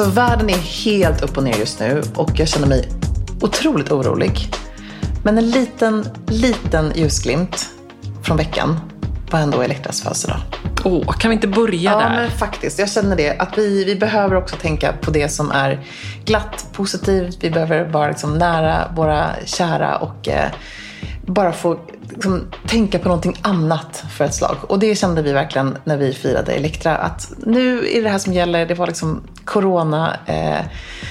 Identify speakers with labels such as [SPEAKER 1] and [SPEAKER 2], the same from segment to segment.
[SPEAKER 1] Alltså världen är helt upp och ner just nu och jag känner mig otroligt orolig. Men en liten, liten ljusglimt från veckan var ändå Elektras födelsedag.
[SPEAKER 2] Åh, kan vi inte börja
[SPEAKER 1] Ja,
[SPEAKER 2] där?
[SPEAKER 1] men faktiskt. Jag känner det. Att vi, vi behöver också tänka på det som är glatt, positivt. Vi behöver vara liksom nära våra kära och eh, bara få liksom, tänka på någonting annat för ett slag. Och det kände vi verkligen när vi firade Elektra. Att nu är det här som gäller. Det var liksom corona, eh,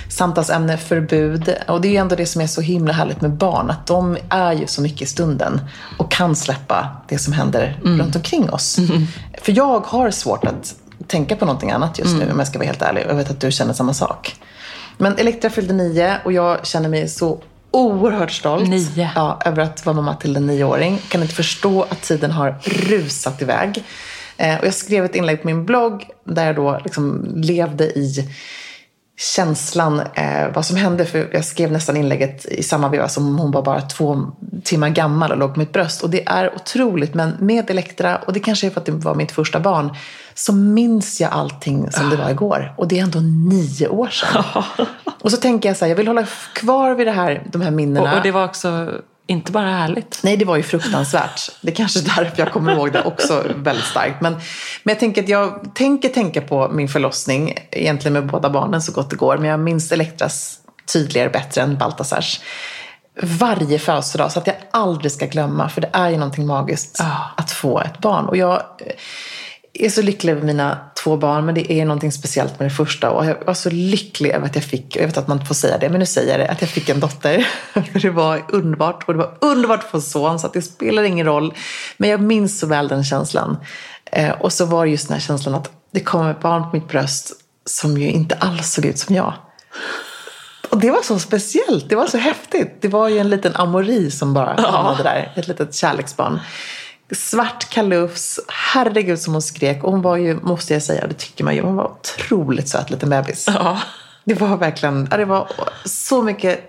[SPEAKER 1] samtalsämne, förbud. Och det är ju ändå det som är så himla härligt med barn. Att de är ju så mycket i stunden och kan släppa det som händer runt omkring oss. För jag har svårt att tänka på någonting annat just nu om jag ska vara helt ärlig. Jag vet att du känner samma sak. Men Elektra fyllde nio och jag känner mig så oerhört stolt
[SPEAKER 2] Nio.
[SPEAKER 1] Ja, över att vara mamma till en nioåring. Kan inte förstå att tiden har rusat iväg. Eh, och jag skrev ett inlägg på min blogg där jag då liksom levde i känslan, eh, vad som hände. För jag skrev nästan inlägget i samma veva som hon var bara två timmar gammal och låg på mitt bröst. Och det är otroligt, men med Elektra, och det kanske är för att det var mitt första barn, så minns jag allting som det var igår. Och det är ändå nio år sedan. och så tänker jag så här, jag vill hålla kvar vid det här, de här minnena.
[SPEAKER 2] Och, och det var också inte bara härligt.
[SPEAKER 1] Nej, det var ju fruktansvärt. Det är kanske är därför jag kommer ihåg det också väldigt starkt. Men, men jag tänker att jag tänker tänka på min förlossning, egentligen med båda barnen så gott det går. Men jag minns Elektras tydligare bättre än Baltasars. Varje födelsedag, så att jag aldrig ska glömma. För det är ju någonting magiskt
[SPEAKER 2] Ja.
[SPEAKER 1] att få ett barn. Och jag är så lycklig över mina två barn, men det är någonting speciellt med det första. Och jag var så lycklig över att jag fick, jag vet att man inte får säga det, men nu säger jag det, att jag fick en dotter. Det var underbart och det var underbart att få en son, så att det spelar ingen roll. Men jag minns så väl den känslan. Eh, och så var det just den här känslan att det kom ett barn på mitt bröst som ju inte alls såg ut som jag. Och det var så speciellt, det var så häftigt. Det var ju en liten amori som bara hamnade där, ett litet kärleksbarn. Svart kalufs, herregud som hon skrek. Och hon var ju, måste jag säga, det tycker man ju, hon var otroligt söt liten bebis.
[SPEAKER 2] Ja.
[SPEAKER 1] Det var verkligen, ja, det var så mycket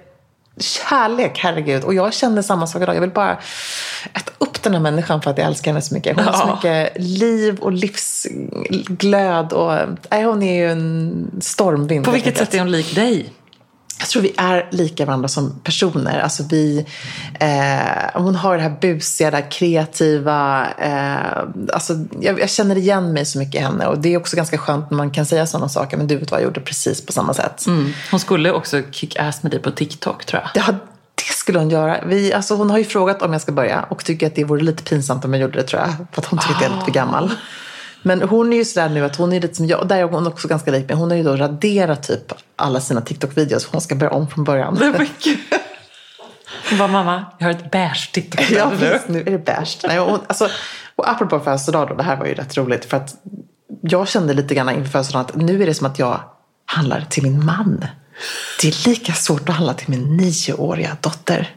[SPEAKER 1] kärlek, herregud. Och jag kände samma sak idag. Jag vill bara äta upp den här människan för att jag älskar henne så mycket. Hon har så
[SPEAKER 2] Ja.
[SPEAKER 1] mycket liv och livsglöd. Och, nej, hon är ju en stormvind.
[SPEAKER 2] På vilket sätt är hon lik dig?
[SPEAKER 1] Jag tror vi är lika varandra som personer. Alltså vi, eh, hon har det här busiga, det här kreativa. Eh, alltså jag, jag känner igen mig så mycket i henne. Och det är också ganska skönt när man kan säga sådana saker. Men du vet vad, jag gjorde precis på samma sätt.
[SPEAKER 2] Mm. Hon skulle också kick ass med dig på TikTok tror jag.
[SPEAKER 1] Ja, det skulle hon göra. Vi, alltså, hon har ju frågat om jag ska börja och tycker att det vore lite pinsamt om jag gjorde det tror jag. För att hon tycker att jag är lite för gammal. Men hon är ju sådär nu att hon är lite som jag, där är hon också ganska lik mig. Hon har ju då raderat typ alla sina TikTok-videos. Hon ska börja om från början.
[SPEAKER 2] Det var kul. Hon bara, mamma, jag har ett beige TikTok.
[SPEAKER 1] Ja, visst, nu är det beige. Nej, och, alltså, och apropå födelsedag då, det här var ju rätt roligt. För att jag kände lite grann inför födelsedagen att nu är det som att jag handlar till min man. Det är lika svårt att handla till min nioåriga dotter.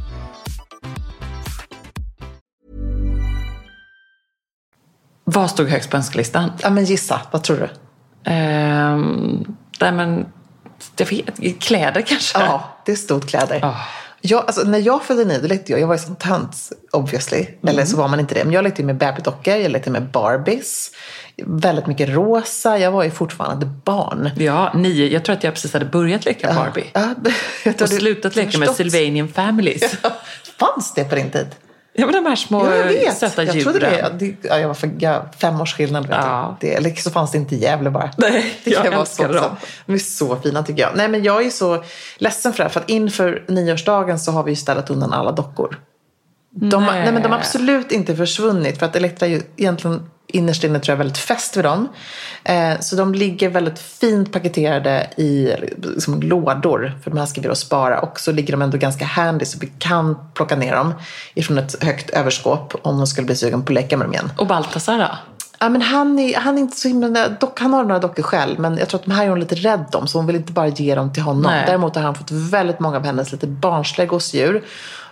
[SPEAKER 2] Vad stod högst på önskelistan?
[SPEAKER 1] Ja, men gissa, vad tror du?
[SPEAKER 2] Ehm, nej men, jag vet, kläder kanske?
[SPEAKER 1] Ja, det stod kläder.
[SPEAKER 2] Ja.
[SPEAKER 1] Jag, alltså, när jag födde nio, då lekte jag, jag var ju sån tönt obviously. Eller så var man inte det. Men jag lekte med babydockor, jag lekte med Barbies. Väldigt mycket rosa. Jag var ju fortfarande barn.
[SPEAKER 2] Ja, nio. Jag tror att jag precis hade börjat leka Barbie.
[SPEAKER 1] Ja, jag tror
[SPEAKER 2] Och slutat leka med. Sylvanian Families. Ja.
[SPEAKER 1] Fanns det på din tid?
[SPEAKER 2] Men de här små
[SPEAKER 1] Ja, jag vet.
[SPEAKER 2] söta
[SPEAKER 1] jag
[SPEAKER 2] djuren.
[SPEAKER 1] trodde det. Ja, det ja, jag var för, ja, fem års skillnad. Vet
[SPEAKER 2] Ja.
[SPEAKER 1] Det, eller så fanns det inte i Gävle bara.
[SPEAKER 2] Nej,
[SPEAKER 1] det kan
[SPEAKER 2] jag
[SPEAKER 1] vara
[SPEAKER 2] älskar
[SPEAKER 1] så
[SPEAKER 2] dem.
[SPEAKER 1] också. De är så fina tycker jag. Nej, men jag är så ledsen för det här. För att inför nioårsdagen så har vi ju ställt undan alla dockor. De, nej.
[SPEAKER 2] Nej.
[SPEAKER 1] men de har absolut inte försvunnit. För att Elektra är ju egentligen innerst inne tror jag väldigt fäst vid dem. Eh, så de ligger väldigt fint paketerade i liksom, lådor. För de här ska vi då spara. Och så ligger de ändå ganska handy så vi kan plocka ner dem ifrån ett högt överskåp om de skulle bli sugen på att leka med dem igen.
[SPEAKER 2] Och Baltasar då?
[SPEAKER 1] Ja, men han, är, han är inte så himla... Dock, han har några dockor själv, men jag tror att de här är hon lite rädd om. Så hon vill inte bara ge dem till honom.
[SPEAKER 2] Nej.
[SPEAKER 1] Däremot har han fått väldigt många av hennes lite barnsliga gosedjur.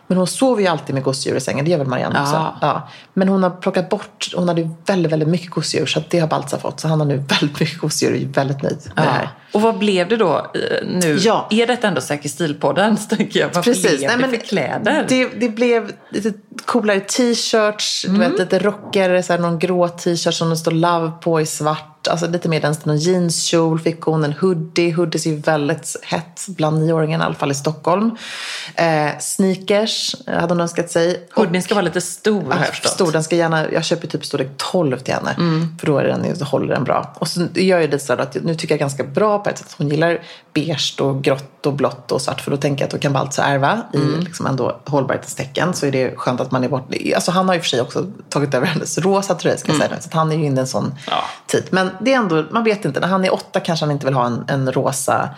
[SPEAKER 1] Men hon sover ju alltid med gosedjur i sängen. Det gör väl Marianne också?
[SPEAKER 2] Ja.
[SPEAKER 1] Ja. Men hon har plockat bort... Hon hade väldigt, väldigt mycket gosedjur. Så det har Baltzar fått. Så han har nu väldigt mycket gosedjur och är väldigt nöjd med det här.
[SPEAKER 2] Och vad blev det då eh, nu?
[SPEAKER 1] Ja.
[SPEAKER 2] Är detta ändå Säker stil-podden? Tänker jag, vad blev det för kläder?
[SPEAKER 1] Det, det blev lite coolare t-shirts,
[SPEAKER 2] Mm.
[SPEAKER 1] du vet, lite rockigare, så här, någon grå t-shirt som det står Love på i svart. Alltså lite mer den. Någon jeanskjol fick hon, en hoodie. Hoodies är ju väldigt hett bland nioåringarna, i alla fall i Stockholm. Eh, sneakers hade hon önskat sig.
[SPEAKER 2] Hoodien ska vara lite stor har jag
[SPEAKER 1] Ja,
[SPEAKER 2] förstått.
[SPEAKER 1] stor, den ska gärna, jag köper typ storlek 12 till henne.
[SPEAKER 2] Mm.
[SPEAKER 1] För då är den, håller den bra. Och så gör jag det så att nu tycker jag ganska bra på ett sätt. att Hon gillar beige och grått och blått och svart. För då tänker jag att då kan Baltzar ärva
[SPEAKER 2] Mm.
[SPEAKER 1] i liksom ändå hållbarhetens tecken. Så är det skönt att man är bort. Alltså han har ju för sig också tagit över hennes rosa tröja ska jag säga. Så att han är ju inne i en sån
[SPEAKER 2] Mm. Ja.
[SPEAKER 1] tid. Men det är ändå, man vet inte. När han är åtta kanske han inte vill ha en, en rosa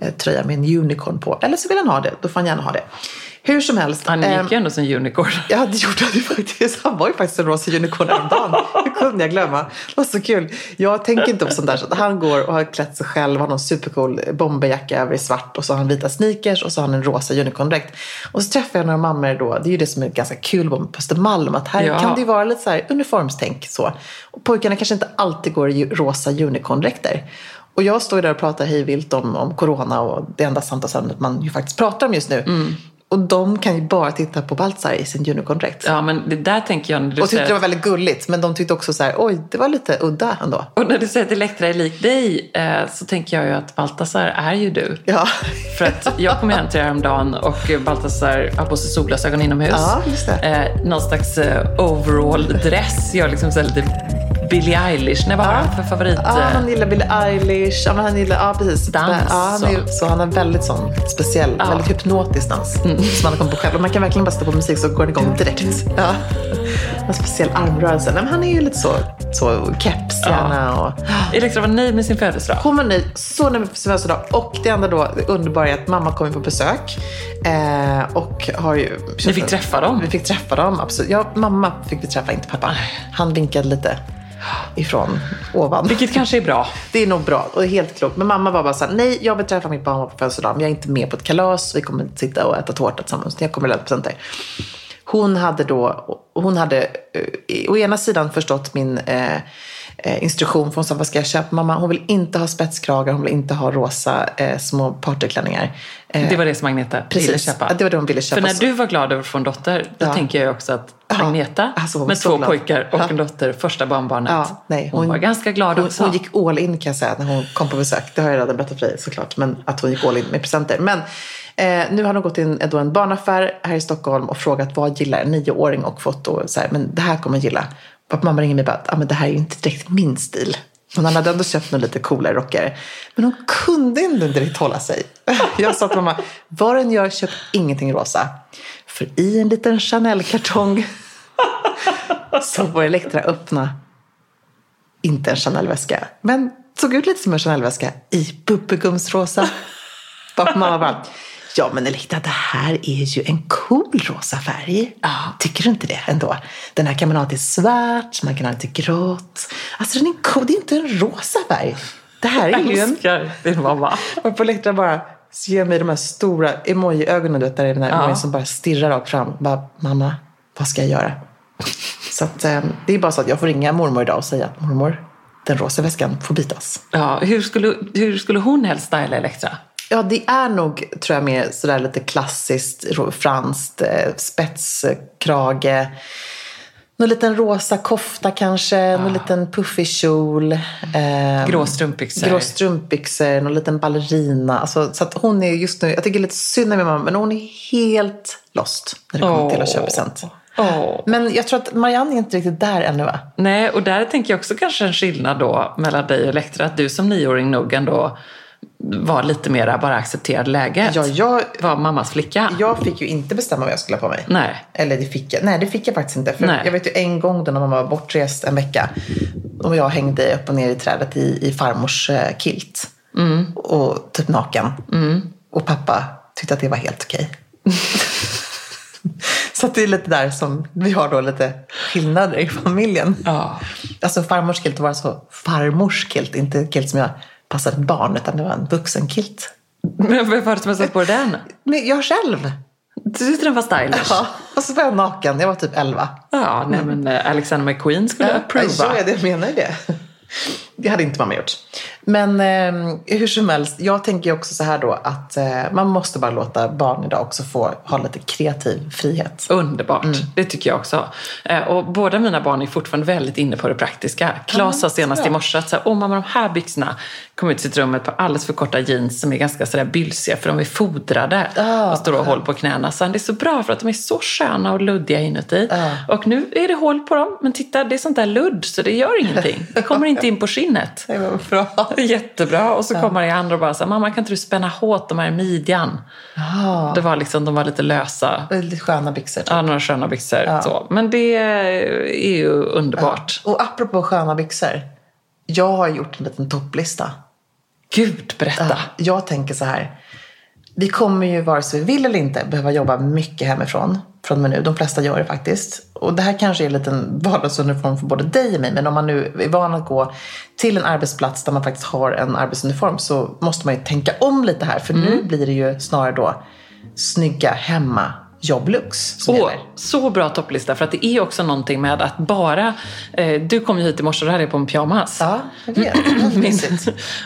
[SPEAKER 1] eh, tröja med en unicorn på. Eller så vill han ha det. Då får han gärna ha det. Hur som helst.
[SPEAKER 2] Han
[SPEAKER 1] ehm,
[SPEAKER 2] gick ju ändå som unicorn.
[SPEAKER 1] Ja, det gjorde han ju faktiskt. Han var ju faktiskt en rosa unicorn häromdagen. Hur kunde jag glömma? Det var så kul. Jag tänker inte på sånt där. Så att han går och har klätt sig själv, har någon supercool bomberjacka över i svart och så har han vita sneakers och så har han en rosa unicorndräkt. Och så träffar jag några mammor då. Det är ju det som är ganska kul på Östermalm. Att här
[SPEAKER 2] Ja.
[SPEAKER 1] kan det ju vara lite så här uniformstänk så. Och pojkarna kanske inte alltid går i rosa unicorndräkter. Och jag står ju där och pratar hejvilt om, om corona och det enda samtalsämnet man ju faktiskt pratar om just nu.
[SPEAKER 2] Mm.
[SPEAKER 1] Och de kan ju bara titta på Baltzar i sin unicorndräkt.
[SPEAKER 2] Ja, men det där tänker jag när du
[SPEAKER 1] Och tyckte
[SPEAKER 2] säger...
[SPEAKER 1] det var väldigt gulligt. Men de tyckte också så här, oj, det var lite udda ändå.
[SPEAKER 2] Och när du säger att Elektra är lik dig eh, så tänker jag ju att Baltasar är ju du.
[SPEAKER 1] Ja,
[SPEAKER 2] För att jag kom hem till dig häromdagen och Baltasar har på sig solglasögon inomhus.
[SPEAKER 1] Ja, just det.
[SPEAKER 2] Eh, någon slags eh, overall-dress. Jag liksom så lite Billie Eilish. Nej, vad har han för favorit?
[SPEAKER 1] ja han gillar Billie Eilish. Ja, men han gillar, ja precis.
[SPEAKER 2] Dans,
[SPEAKER 1] ja, han är, så han har väldigt sån speciell,
[SPEAKER 2] Ja.
[SPEAKER 1] väldigt hypnotisk dans. Som han har kommit på själv. Och man kan verkligen bara stå på musik så går den igång direkt. Ja. En speciell armrörelse. Nej, men han är ju lite så, så keps gärna. Och...
[SPEAKER 2] Elektra var nöjd med sin födelsedag.
[SPEAKER 1] Hon var nöjd, så nöjd med sin födelsedag. Och det andra då, det underbara är att mamma kommer på besök. Eh, och har ju...
[SPEAKER 2] Ni fick träffa dem.
[SPEAKER 1] Vi fick träffa dem, absolut. Ja, mamma fick vi träffa, inte pappa. Han vinkade lite ifrån ovan.
[SPEAKER 2] Vilket kanske är bra.
[SPEAKER 1] Det är nog bra och helt klokt. Men mamma var bara så här, nej jag vill träffa mitt barn på födelsedag. Men jag är inte med på ett kalas. Vi kommer inte sitta och äta tårta tillsammans. Jag kommer lämna presenter. Hon hade då, hon hade eh, å ena sidan förstått min eh, instruktion. För hon sa, vad ska jag köpa mamma? Hon vill inte ha spetskragar, hon vill inte ha rosa eh, små partyklänningar. Eh,
[SPEAKER 2] Det var det som Agneta ville
[SPEAKER 1] precis.
[SPEAKER 2] köpa.
[SPEAKER 1] Ja, det var det hon ville köpa.
[SPEAKER 2] För när du var glad över att få en dotter, då
[SPEAKER 1] Ja.
[SPEAKER 2] tänker jag också att
[SPEAKER 1] Ja.
[SPEAKER 2] Agneta
[SPEAKER 1] Alltså, hon var
[SPEAKER 2] med två
[SPEAKER 1] glad.
[SPEAKER 2] pojkar och
[SPEAKER 1] Ja.
[SPEAKER 2] en dotter, första barnbarnet.
[SPEAKER 1] Ja, nej,
[SPEAKER 2] hon, var ganska glad
[SPEAKER 1] hon,
[SPEAKER 2] också.
[SPEAKER 1] Hon gick all in kan jag säga när hon kom på besök. Det har jag redan berättat för dig såklart. Men att hon gick all in med presenter. Men eh, nu har hon gått in då en barnaffär här i Stockholm och frågat vad gillar en nioåring och fått då så här, men det här kommer hon gilla. Och mamma ringer mig och bara att ah, men det här är ju inte direkt min stil. Hon hade ändå köpt några lite coolare rockar. Men hon kunde inte direkt hålla sig. Jag sa till mamma, vad den gör, köp ingenting rosa. För i en liten Chanel-kartong så får Elektra öppna inte en Chanel-väska, men såg ut lite som en Chanel-väska i bubbelgumsrosa. Bara mamma bara, ja men Elektra det här är ju en cool rosa färg. Tycker du inte det ändå? Den här kan man ha till svart, man kan ha till grått. Alltså den är cool, det är inte en rosa färg. Det här är ju en...
[SPEAKER 2] älskar din mamma.
[SPEAKER 1] Och på Elektra bara ger mig de här stora emoji-ögonen, du vet, där är den här
[SPEAKER 2] Ja.
[SPEAKER 1] emojin som bara stirrar rakt fram. Bara, mamma, vad ska jag göra? Så att, eh, det är bara så att jag får ringa mormor idag och säga att mormor, den rosa väskan får bytas.
[SPEAKER 2] Ja, hur, skulle, hur skulle hon helst styla Elektra?
[SPEAKER 1] Ja, det är nog, tror jag, mer sådär lite klassiskt franskt, eh, spetskrage. Någon liten rosa kofta kanske, någon liten puffig kjol. Eh,
[SPEAKER 2] Grå strumpbyxor.
[SPEAKER 1] Grå strumpbyxor, någon liten ballerina. Alltså, så att hon är just nu, jag tycker lite synd om min mamma, men hon är helt lost när det kommer till att köpa present.
[SPEAKER 2] Åh.
[SPEAKER 1] Men jag tror att Marianne är inte riktigt där ännu va?
[SPEAKER 2] Nej, och där tänker jag också kanske en skillnad då mellan dig och Elektra. Att du som nioåring nog ändå var lite mera bara accepterade läget.
[SPEAKER 1] Ja, jag,
[SPEAKER 2] Var mammas flicka.
[SPEAKER 1] jag fick ju inte bestämma vad jag skulle ha på mig.
[SPEAKER 2] Nej.
[SPEAKER 1] Eller det fick jag. Nej, det fick jag faktiskt inte. För
[SPEAKER 2] Nej.
[SPEAKER 1] jag vet ju en gång då när mamma var bortrest en vecka. Och jag hängde upp och ner i trädet i, i farmors eh, kilt. Och typ naken. Och pappa tyckte att det var helt okej. Så det är lite där som vi har då lite skillnader i familjen.
[SPEAKER 2] Ja.
[SPEAKER 1] Alltså farmors kilt var så farmors kilt, inte kilt som jag passade ett barn, utan det var en vuxen kilt.
[SPEAKER 2] Men vem var det som har satt på den?
[SPEAKER 1] Jag själv!
[SPEAKER 2] Du tyckte den var stylish?
[SPEAKER 1] Ja, och så var jag naken, jag var typ 11.
[SPEAKER 2] Ja, nej men eh, Alexander McQueen skulle jag prova.
[SPEAKER 1] Ja, jag det menar ju det. Det hade inte mamma gjort. Men eh, hur som helst, jag tänker också så här då att eh, man måste bara låta barn idag också få ha lite kreativ frihet.
[SPEAKER 2] Underbart, det tycker jag också. Eh, Och båda mina barn är fortfarande väldigt inne på det praktiska. Klas sa senast i morse att så här, åh mamma de här byxorna kom ut i sitt rum med ett par alldeles för korta jeans som är ganska sådär bylsiga för de är fodrade
[SPEAKER 1] Ah,
[SPEAKER 2] och står och håller på knäna. Så det är så bra för att de är så sköna och luddiga inuti. Och nu är det hål på dem, men titta det är sånt där ludd så det gör ingenting. Det kommer inte in på skinnet.
[SPEAKER 1] Det var bra.
[SPEAKER 2] Jättebra. Och så kommer det andra och bara här, mamma kan inte du spänna hårt de här i midjan?
[SPEAKER 1] Ja,
[SPEAKER 2] Det var liksom, de var lite lösa.
[SPEAKER 1] väldigt sköna byxor. Typ.
[SPEAKER 2] Ja, några sköna byxor.
[SPEAKER 1] Ja.
[SPEAKER 2] Så. Men det är ju underbart.
[SPEAKER 1] Och apropå sköna byxor. Jag har gjort en liten topplista.
[SPEAKER 2] Gud, berätta.
[SPEAKER 1] Ja, jag tänker så här. Vi kommer ju vare sig vi vill eller inte behöva jobba mycket hemifrån från och med nu. De flesta gör det faktiskt. Och det här kanske är en liten vardagsuniform för både dig och mig. Men om man nu är van att gå till en arbetsplats där man faktiskt har en arbetsuniform så måste man ju tänka om lite här. För nu blir det ju snarare då snygga hemma jobblooks som gäller.
[SPEAKER 2] så bra topplista. För att det är också någonting med att bara... Eh, du kom ju hit i morse och då hade på en pyjamas.
[SPEAKER 1] Ja, jag vet.
[SPEAKER 2] Min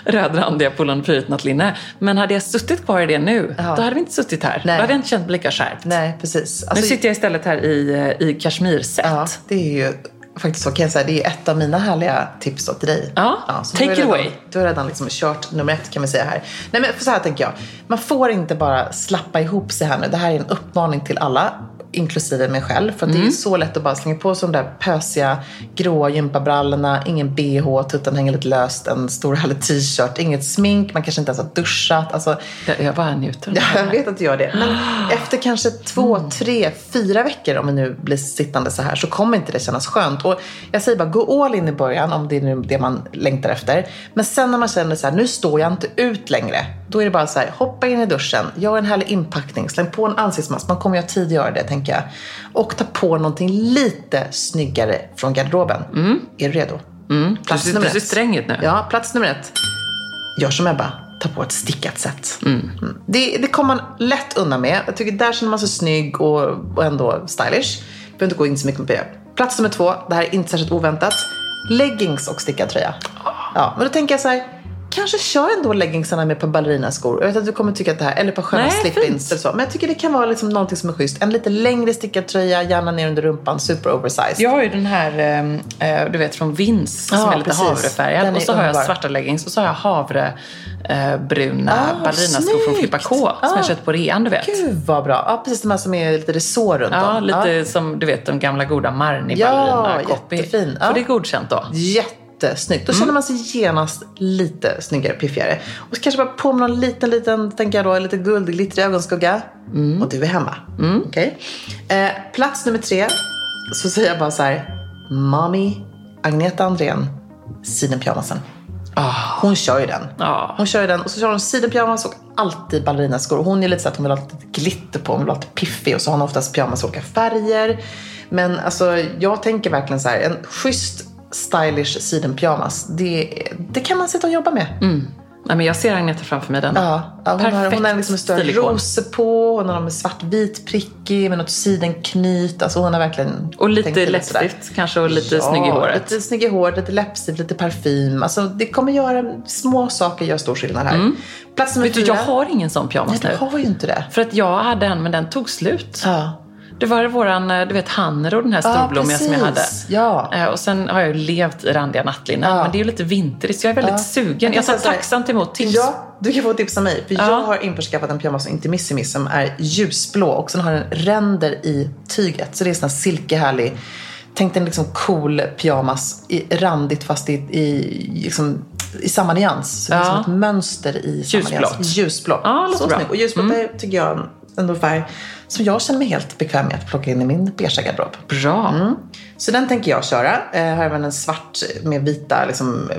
[SPEAKER 2] rödrandiga Polarn nattlinne. Men hade jag suttit kvar i det nu,
[SPEAKER 1] Ja.
[SPEAKER 2] då hade vi inte suttit här.
[SPEAKER 1] Nej.
[SPEAKER 2] Då hade jag inte känt mig lika skärpt.
[SPEAKER 1] Nej, precis.
[SPEAKER 2] nu
[SPEAKER 1] Alltså,
[SPEAKER 2] sitter jag istället här i, eh, i kashmirset.
[SPEAKER 1] Ja, det är ju faktiskt så kan jag säga. Det är ett av mina härliga tips till dig.
[SPEAKER 2] Ja,
[SPEAKER 1] så
[SPEAKER 2] take it
[SPEAKER 1] redan,
[SPEAKER 2] away.
[SPEAKER 1] Du har redan liksom kört nummer ett kan vi säga här. Nej men för så här tänker jag. Man får inte bara slappa ihop sig här nu. Det här är en uppmaning till alla. Inklusive mig själv. För
[SPEAKER 2] Mm.
[SPEAKER 1] det är så lätt att bara slänga på sig de där pösiga gråa gympabrallorna. Ingen bh, tutten hänger lite löst. En stor härlig t-shirt. Inget smink. Man kanske inte ens har duschat. Alltså,
[SPEAKER 2] Jag, jag bara njuter.
[SPEAKER 1] Ja, jag vet att du gör det. Men efter kanske två, tre, fyra veckor, om vi nu blir sittande så här, så kommer inte det kännas skönt. Och jag säger bara, gå all in i början, om det är nu det man längtar efter. Men sen när man känner så här, nu står jag inte ut längre. Då är det bara så här, hoppa in i duschen, gör en härlig inpackning, släng på en ansiktsmask. Man kommer ju ha tid att göra det, jag. Och ta på någonting lite snyggare från garderoben. Är du redo?
[SPEAKER 2] Mm.
[SPEAKER 1] Plats
[SPEAKER 2] ser-
[SPEAKER 1] nummer
[SPEAKER 2] ser
[SPEAKER 1] ett.
[SPEAKER 2] sträng ut nu.
[SPEAKER 1] Ja, plats nummer ett. Gör som Ebba. Ta på ett stickat set. Mm. Det, det kommer man lätt undan med. Jag tycker där känner man sig snygg och, och ändå stylish. Behöver inte gå in så mycket på det. Plats nummer två. Det här är inte särskilt oväntat. Leggings och stickad tröja. Ja, men då tänker jag så här. Kanske kör ändå leggingsarna med på ballerinaskor. Jag vet att du kommer tycka att det här, eller på sköna slip-ins eller så. Men jag tycker det kan vara liksom någonting som är schysst. En lite längre stickad tröja, gärna ner under rumpan, super oversized.
[SPEAKER 2] Jag har ju den här, eh, du vet från Vince, som
[SPEAKER 1] Ja,
[SPEAKER 2] är lite
[SPEAKER 1] precis.
[SPEAKER 2] havrefärgad.
[SPEAKER 1] Den är
[SPEAKER 2] Och så har jag svarta leggings och så har jag havrebruna eh,
[SPEAKER 1] Ah,
[SPEAKER 2] ballerinaskor från. Filippa K. Som
[SPEAKER 1] Ah.
[SPEAKER 2] jag köpt på rean, du vet.
[SPEAKER 1] Gud vad bra. Ja, precis de här som är lite resår runt
[SPEAKER 2] Ja,
[SPEAKER 1] om.
[SPEAKER 2] lite som du vet de gamla goda Marni
[SPEAKER 1] Ja,
[SPEAKER 2] ballerina copy.
[SPEAKER 1] jättefin. Ja.
[SPEAKER 2] För det är godkänt då.
[SPEAKER 1] Jättesnyggt. Då känner man sig genast lite snyggare, piffigare. Och så kanske bara på med någon liten, liten, tänker jag då, lite guldglittrig ögonskugga. Och du är hemma. Okej. Eh, plats nummer tre. Så säger jag bara så här. Mami, Agneta Andrén, sidenpyjamasen. Hon kör ju den.
[SPEAKER 2] Ja.
[SPEAKER 1] Hon kör ju den och så kör hon sidenpyjamas och alltid ballerinaskor. Hon är lite så att hon vill ha lite glitter på, hon vill ha lite piffig och så har hon oftast pyjamas i olika färger. Men alltså jag tänker verkligen så här, en schysst stylish sidenpyjamas, det, det kan man sitta och jobba med.
[SPEAKER 2] Nej, men jag ser Agneta framför mig den.
[SPEAKER 1] Ja, ja, hon, har, hon har liksom en
[SPEAKER 2] stilikon.
[SPEAKER 1] rosor på, hon har med svartvit prickig med något sidenknyt. Alltså hon har verkligen
[SPEAKER 2] Och lite läppstift kanske och lite snygg i håret.
[SPEAKER 1] Lite snygg i håret, lite läppstift, lite parfym. Alltså det kommer göra, små saker gör stor skillnad här. Plats nummer
[SPEAKER 2] Mm. Vet du,
[SPEAKER 1] fyra.
[SPEAKER 2] jag har ingen sån pyjamas
[SPEAKER 1] Nej,
[SPEAKER 2] nu.
[SPEAKER 1] du har ju inte det.
[SPEAKER 2] För att jag hade en, men den tog slut.
[SPEAKER 1] Ja.
[SPEAKER 2] Det var våran, eh, du vet Hanro, den här storblommiga som jag hade.
[SPEAKER 1] Ja.
[SPEAKER 2] Eh, Och sen har jag ju levt i randiga nattlinnen.
[SPEAKER 1] Ja.
[SPEAKER 2] Men det är ju lite vintrigt så jag är väldigt
[SPEAKER 1] Ja.
[SPEAKER 2] sugen.
[SPEAKER 1] Jag
[SPEAKER 2] tar tacksamt emot tips.
[SPEAKER 1] Ja, du kan få tips av mig. För
[SPEAKER 2] Ja.
[SPEAKER 1] jag har införskaffat en pyjamas som Intimissimis som är ljusblå och sen har den ränder i tyget. Så det är sån här silkehärlig, tänk dig en liksom cool pyjamas i randigt fast i, i, liksom, i samma nyans. Så det är
[SPEAKER 2] Ja.
[SPEAKER 1] som ett mönster i samma
[SPEAKER 2] Ljusblått.
[SPEAKER 1] nyans. Ljusblått.
[SPEAKER 2] Ja, låter
[SPEAKER 1] Så
[SPEAKER 2] bra.
[SPEAKER 1] snygg. Och ljusblått är, tycker jag ändå färg som jag känner mig helt bekväm med att plocka in i min beiga garderob.
[SPEAKER 2] Bra.
[SPEAKER 1] Så den tänker jag köra. Eh, har även en svart med vita liksom,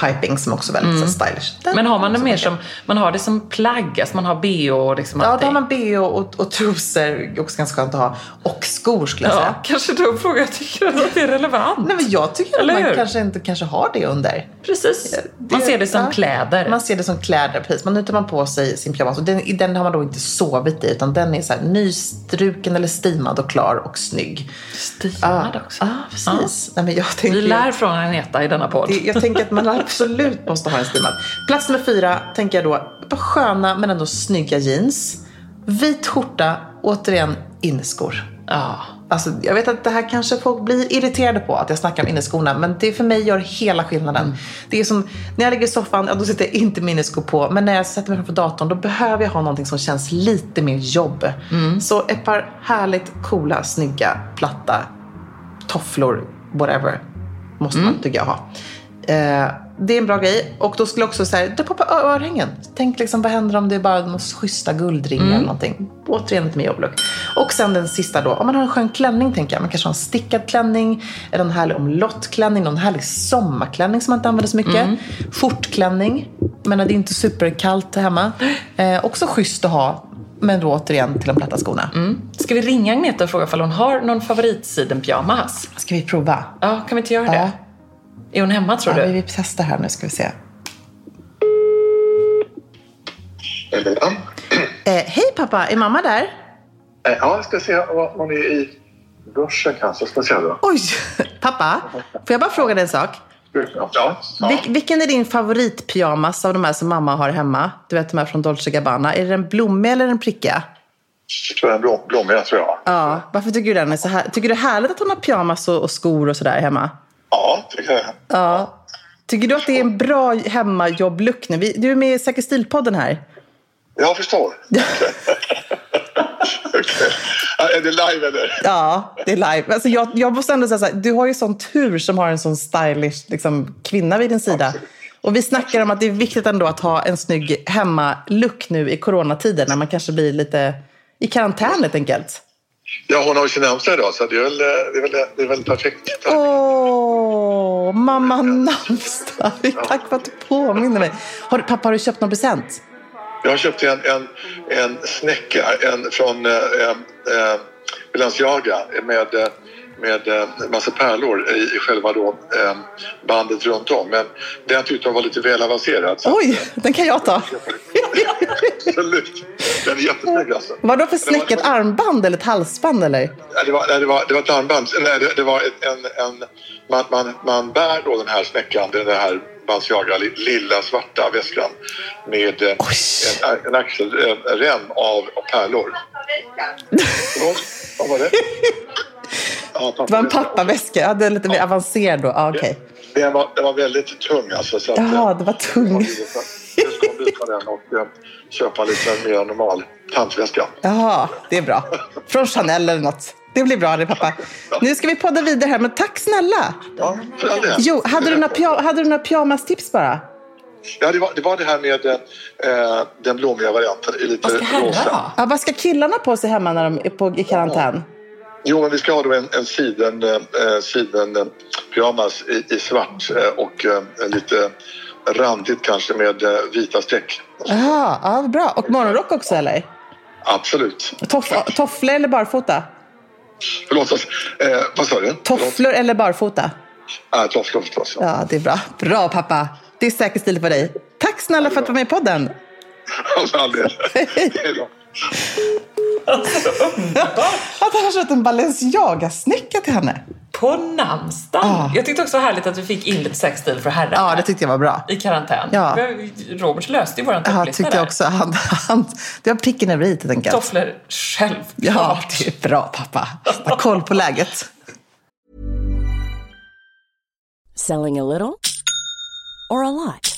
[SPEAKER 1] piping som också är väldigt mm. stylish.
[SPEAKER 2] Den Men har man det mer som, man har det som plagg, alltså man har bh och liksom
[SPEAKER 1] Ja, då har man bh och, och trosor, också ganska skönt att ha. Och skor skulle jag säga.
[SPEAKER 2] Ja, kanske då frågar jag tycker att det är relevant.
[SPEAKER 1] Nej, men jag tycker Eller att man hur? kanske inte kanske har det under.
[SPEAKER 2] Precis. Man ser det som ja, kläder.
[SPEAKER 1] Man ser det som kläder, precis. Man tar man på sig sin pyjamas och den, den har man då inte sovit i utan den är så här nystruken eller steamad och klar och snygg.
[SPEAKER 2] Steamad
[SPEAKER 1] ah,
[SPEAKER 2] också.
[SPEAKER 1] Ja, ah, precis. Ah. Nej, men jag tänker,
[SPEAKER 2] Vi lär från Agneta i denna podd.
[SPEAKER 1] Det, jag tänker att man absolut måste ha en steamad. Plats nummer fyra tänker jag då, sköna men ändå snygga jeans. Vit skjorta, återigen inneskor.
[SPEAKER 2] Ja.
[SPEAKER 1] Alltså, jag vet att det här kanske folk blir irriterade på att jag snackar om inneskorna. Men det för mig gör hela skillnaden. Mm. Det är som, när jag ligger i soffan, ja, då sätter jag inte min inneskor på. Men när jag sätter mig framför datorn, då behöver jag ha någonting som känns lite mer jobb. Mm. Så ett par härligt coola, snygga, platta tofflor, whatever, måste man mm. tycker jag ha. Eh, det är en bra grej. Och då skulle också säga, dra på örhängen. Tänk liksom, vad händer om det är bara någon schyssta guldringar mm. eller någonting. Återigen lite mer jobblook. Och sen den sista då, om man har en skön klänning tänker jag. Man kanske har en stickad klänning, eller en härlig omlottklänning, någon härlig sommarklänning som man inte använder så mycket. Mm. Skjortklänning, men det är inte superkallt hemma. Eh, också schysst att ha men då återigen till de platta skorna.
[SPEAKER 2] Mm. Ska vi ringa Agneta och fråga om hon har någon favoritsidenpyjamas?
[SPEAKER 1] Ska vi prova?
[SPEAKER 2] Ja, kan vi inte göra ja. det? Är hon hemma tror
[SPEAKER 1] ja,
[SPEAKER 2] du?
[SPEAKER 1] Vi testar här nu ska vi se. Eh, hej pappa, är mamma där?
[SPEAKER 3] Eh, ja, jag ska se om hon är i duschen kanske. Ska se då.
[SPEAKER 1] Oj, pappa. Får jag bara fråga dig en sak?
[SPEAKER 3] Ja, ja.
[SPEAKER 1] Vil vilken är din favoritpyjamas av de här som mamma har hemma? Du vet de här från Dolce Gabbana. Är det den blommiga eller den prickiga?
[SPEAKER 3] Jag tror den blom blommiga tror jag.
[SPEAKER 1] Ja, varför tycker du den är så här? Tycker du det är härligt att hon har pyjamas och, och skor och sådär hemma?
[SPEAKER 3] Ja, tycker jag.
[SPEAKER 1] Ja. Tycker du att det är en bra hemmajobb-look nu? Du är med i Säker stil-podden här.
[SPEAKER 3] Jag förstår. okay. Är det live eller?
[SPEAKER 1] Ja, det är live. Alltså jag, jag måste ändå säga så här, du har ju sån tur som har en sån stylish liksom, kvinna vid din sida. Absolut. Och vi snackar om att det är viktigt ändå att ha en snygg hemma-look nu i coronatider när man kanske blir lite i karantän helt enkelt.
[SPEAKER 3] Ja, hon har sin namnsdag idag så det är väl, det är väl, det är väl perfekt.
[SPEAKER 1] Åh, oh, mamma namnsdag. Tack för att du påminner mig. Har, pappa, har du köpt någon present?
[SPEAKER 3] Jag har köpt en, en, en snäcka en från eh, eh, Balenciaga med eh, med eh, massa pärlor i, själva då, eh, bandet runt om. Men den tyckte jag var lite väl avancerad.
[SPEAKER 1] Oj, den kan jag ta.
[SPEAKER 3] Absolut. Den är jättesnygg alltså.
[SPEAKER 1] Vad då för snäck? Ett armband eller ett halsband eller?
[SPEAKER 3] Det var, nej, det var, det var ett armband. Nej, det, det var en, en, man, man, man bär då den här snäckan, den här Balenciaga lilla svarta väskan med eh, en, en axelrem av, av pärlor. Vad var det?
[SPEAKER 1] Ja, det var en pappaväska. Ja, det är lite mer avancerad då. Ah, okay.
[SPEAKER 3] den, var, den var väldigt tung alltså. Så
[SPEAKER 1] Jaha, det var tung.
[SPEAKER 3] Jag ska byta den och eh, köpa lite mer normal tantväska.
[SPEAKER 1] Jaha, det är bra. Från Chanel eller något. Det blir bra det pappa. Nu ska vi podda vidare här, men tack snälla.
[SPEAKER 3] Ja, för all
[SPEAKER 1] Jo, hade du några, hade du några pyjamastips bara?
[SPEAKER 3] Ja, det var, det var det här med eh, den blommiga varianten i lite rosa.
[SPEAKER 1] Ja, vad ska killarna på sig hemma när de är på, i karantän?
[SPEAKER 3] Jo, men vi ska ha då en, en siden, eh, siden eh, pyjamas i, i svart eh, och eh, lite randigt kanske med eh, vita streck.
[SPEAKER 1] Jaha, ja, bra. Och morgonrock också eller?
[SPEAKER 3] Absolut.
[SPEAKER 1] Toff, tofflor eller barfota?
[SPEAKER 3] Förlåt, eh, vad sa du?
[SPEAKER 1] Tofflor eller barfota?
[SPEAKER 3] Ja, äh, tofflor förstås.
[SPEAKER 1] Ja. ja, det är bra. Bra pappa. Det är säker stil för dig. Tack snälla för att du var med i podden.
[SPEAKER 3] För all del.
[SPEAKER 2] Alltså underbart!
[SPEAKER 1] att han har köpt en Balenciaga-snäcka till henne.
[SPEAKER 2] På namnsdagen? Ah. Jag tyckte också härligt att vi fick in lite sexstil för herrar.
[SPEAKER 1] Ja, det tyckte jag var bra.
[SPEAKER 2] I karantän.
[SPEAKER 1] Ja.
[SPEAKER 2] Robert löste ju våran topplista
[SPEAKER 1] Ja, tyckte jag också. Han, han, det var pricken över i helt enkelt.
[SPEAKER 2] Tofflor, självklart.
[SPEAKER 1] Ja, det är bra pappa. Ha koll på läget.
[SPEAKER 4] Selling a little or a lot?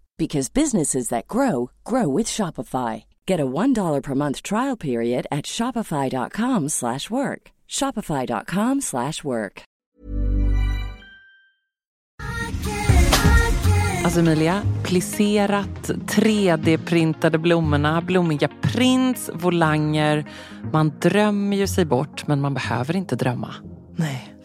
[SPEAKER 4] because businesses that grow grow with Shopify. Get a $1 per month trial period at shopify.com/work. shopify.com/work.
[SPEAKER 2] Alltså Emilia, plisserat, 3D-printade blommorna, blommiga prints, volanger. Man drömmer ju sig bort, men man behöver inte drömma.
[SPEAKER 1] Nej.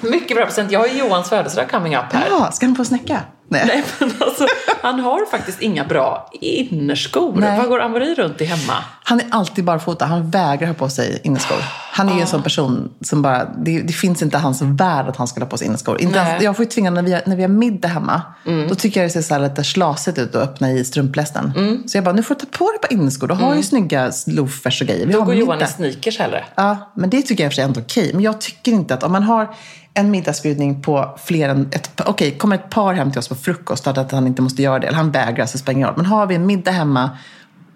[SPEAKER 2] Mycket bra present. Jag har Johans födelsedag coming up här.
[SPEAKER 1] Ja, ska han få snäcka? Nej.
[SPEAKER 2] Nej, men alltså, han har faktiskt inga bra innerskor.
[SPEAKER 1] Nej.
[SPEAKER 2] Vad går Amori runt i hemma?
[SPEAKER 1] Han är alltid barfota. Han vägrar ha på sig innerskor. Han är ju en sån person som bara... Det, det finns inte hans värld att han skulle ha på sig innerskor. Inte ens, jag får ju tvinga när vi när vi har middag hemma. Då tycker jag det ser så här lite slasigt ut att öppna i strumplästen. Så jag bara, nu får du ta på dig par innerskor. Du har ju snygga loafers och grejer. Vi
[SPEAKER 2] Då går Johan i
[SPEAKER 1] middag.
[SPEAKER 2] sneakers hellre.
[SPEAKER 1] Ja, men det tycker jag i och för sig är ändå okej. Men jag tycker inte att om man har en middagsbjudning på fler än ett par, okej, kommer ett par hem till oss på frukost, att han inte måste göra det, eller han vägrar, så spelar ingen roll. Men har vi en middag hemma,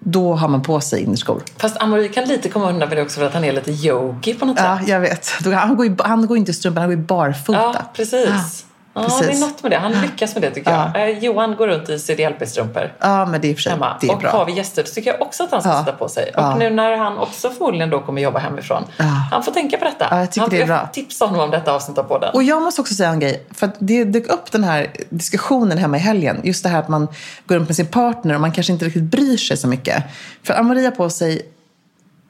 [SPEAKER 1] då har man på sig innerskor.
[SPEAKER 2] Fast Amori kan lite komma undan med det också för att han är lite yogi på något
[SPEAKER 1] Ja,
[SPEAKER 2] sätt.
[SPEAKER 1] jag vet. Han går, ju, han går inte i strumpan, han går i barfota.
[SPEAKER 2] Ja, precis. Ja,
[SPEAKER 1] precis.
[SPEAKER 2] det är något med det. Han lyckas med det tycker jag. Eh, Johan går runt i CDLP-strumpor
[SPEAKER 1] Ja, men det är för sig
[SPEAKER 2] hemma.
[SPEAKER 1] det är
[SPEAKER 2] och
[SPEAKER 1] bra.
[SPEAKER 2] har vi gäster så tycker jag också att han ska
[SPEAKER 1] Ja.
[SPEAKER 2] sätta på sig. Och
[SPEAKER 1] Ja.
[SPEAKER 2] nu när han också förmodligen då kommer jobba hemifrån. Han får tänka på detta.
[SPEAKER 1] Ja, jag tycker
[SPEAKER 2] han,
[SPEAKER 1] det är bra.
[SPEAKER 2] tipsa honom om detta avsnitt av podden.
[SPEAKER 1] Och jag måste också säga en grej. För det dök upp den här diskussionen hemma i helgen. Just det här att man går runt med sin partner och man kanske inte riktigt bryr sig så mycket. För Amaria på sig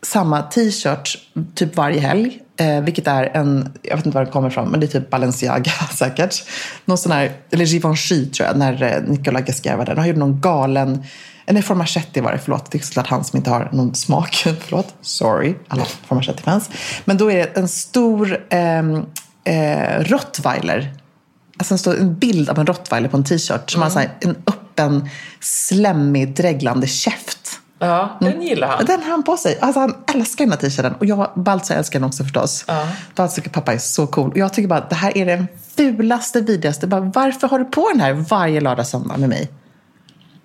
[SPEAKER 1] samma t-shirt typ varje helg. Eh, vilket är en, jag vet inte var det kommer ifrån, men det är typ Balenciaga säkert. Någon sån här, eller Givenchy tror jag, när eh, Nicolas Gasquet var där. Han gjorde någon galen, nej Formagetti var det, förlåt. Det är såklart han som inte har någon smak. förlåt, sorry, alla Formagetti-fans. Men då är det en stor ehm, eh, rottweiler. Alltså en, stor, en bild av en rottweiler på en t-shirt som har så här, en öppen, slemmig, dreglande käft.
[SPEAKER 2] Ja, den gillar han.
[SPEAKER 1] Den har han på sig. Alltså han älskar den här t-shirten. Och jag, Baltzar älskar den också förstås.
[SPEAKER 2] Ja.
[SPEAKER 1] Baltzar tycker pappa är så cool. Och jag tycker bara att det här är den fulaste, vidrigaste. Bara, varför har du på den här varje lördag söndag med mig?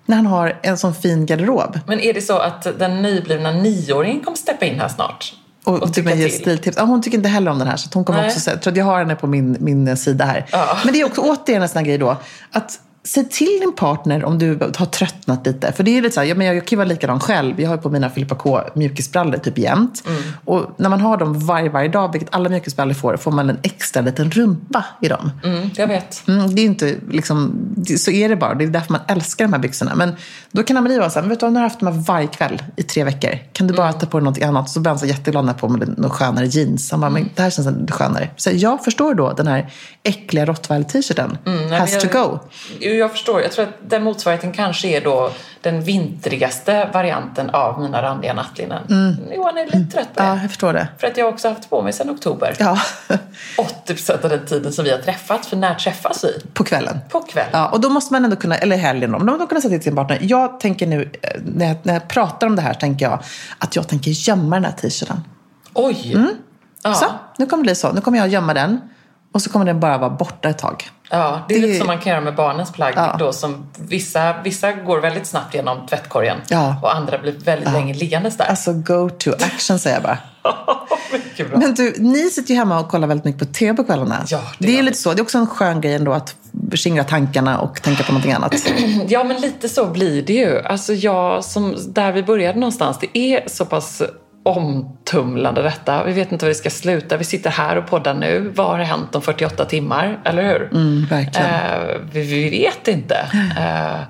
[SPEAKER 1] När han har en sån fin garderob.
[SPEAKER 2] Men är det så att den nyblivna nioåringen kommer steppa in här snart?
[SPEAKER 1] Och, och
[SPEAKER 2] tycka till?
[SPEAKER 1] stiltips. Ja, hon tycker inte heller om den här. Så hon kommer
[SPEAKER 2] Nej.
[SPEAKER 1] också säga, jag tror att jag har henne på min, min sida här.
[SPEAKER 2] Ja.
[SPEAKER 1] Men det är också återigen en sån här grej då. Att Säg till din partner om du har tröttnat lite. För det är lite så här, ja, men jag kan ju vara likadan själv. Jag har ju på mina Filippa K mjukisbrallor typ jämt.
[SPEAKER 2] Mm.
[SPEAKER 1] Och när man har dem varje, varje dag, vilket alla mjukisbrallor får, får man en extra liten rumpa i dem.
[SPEAKER 2] Mm, jag vet.
[SPEAKER 1] Mm, det är inte liksom, det, så är det bara. Det är därför man älskar de här byxorna. Men då kan Amalie vara så här, vet du nu har jag haft de här varje kväll i tre veckor. Kan du bara ta på dig något annat? Så blir han så jätteglad när jag på mig något skönare jeans. Han bara, men det här känns lite skönare. Så jag förstår då den här äckliga rottweiler-t-shirten.
[SPEAKER 2] Mm,
[SPEAKER 1] Has
[SPEAKER 2] men
[SPEAKER 1] to
[SPEAKER 2] jag- jag förstår. Jag tror att den motsvarigheten kanske är då den vintrigaste varianten av mina randiga nattlinnen. Mm. Johan är lite trött på det.
[SPEAKER 1] Ja, jag förstår det.
[SPEAKER 2] För att jag också haft på mig sedan oktober.
[SPEAKER 1] Ja.
[SPEAKER 2] 80% av den tiden som vi har träffats. För när träffas vi?
[SPEAKER 1] På kvällen.
[SPEAKER 2] På kvällen.
[SPEAKER 1] Ja, och då måste man ändå kunna, eller helgen då, då måste man kunna säga till sin partner. Jag tänker nu, eh, när jag, när jag pratar om det här, tänker jag att jag tänker gömma den här t-shirten.
[SPEAKER 2] Oj!
[SPEAKER 1] Mm.
[SPEAKER 2] Ja.
[SPEAKER 1] Så, nu kommer det bli så. Nu kommer jag gömma den. Och så kommer den bara vara borta ett tag.
[SPEAKER 2] Ja, det är
[SPEAKER 1] Det-
[SPEAKER 2] lite som man kan göra med barnens plagg.
[SPEAKER 1] Ja.
[SPEAKER 2] Då, som vissa, vissa går väldigt snabbt genom tvättkorgen
[SPEAKER 1] Ja.
[SPEAKER 2] och andra blir väldigt länge liggandes där.
[SPEAKER 1] Alltså go to action säger jag bara.
[SPEAKER 2] Mycket bra.
[SPEAKER 1] Men du, ni sitter ju hemma och kollar väldigt mycket på tv på kvällarna.
[SPEAKER 2] Ja, det
[SPEAKER 1] det är lite så. Det är också en skön grej ändå att skingra tankarna och tänka på någonting annat.
[SPEAKER 2] Ja, men lite så blir det ju. Alltså jag, som, där vi började någonstans, det är så pass omtumlande detta. Vi vet inte var det ska sluta. Vi sitter här och poddar nu. Vad har hänt om 48 timmar? Eller hur?
[SPEAKER 1] Mm, verkligen.
[SPEAKER 2] Eh, vi, vi vet inte. Eh,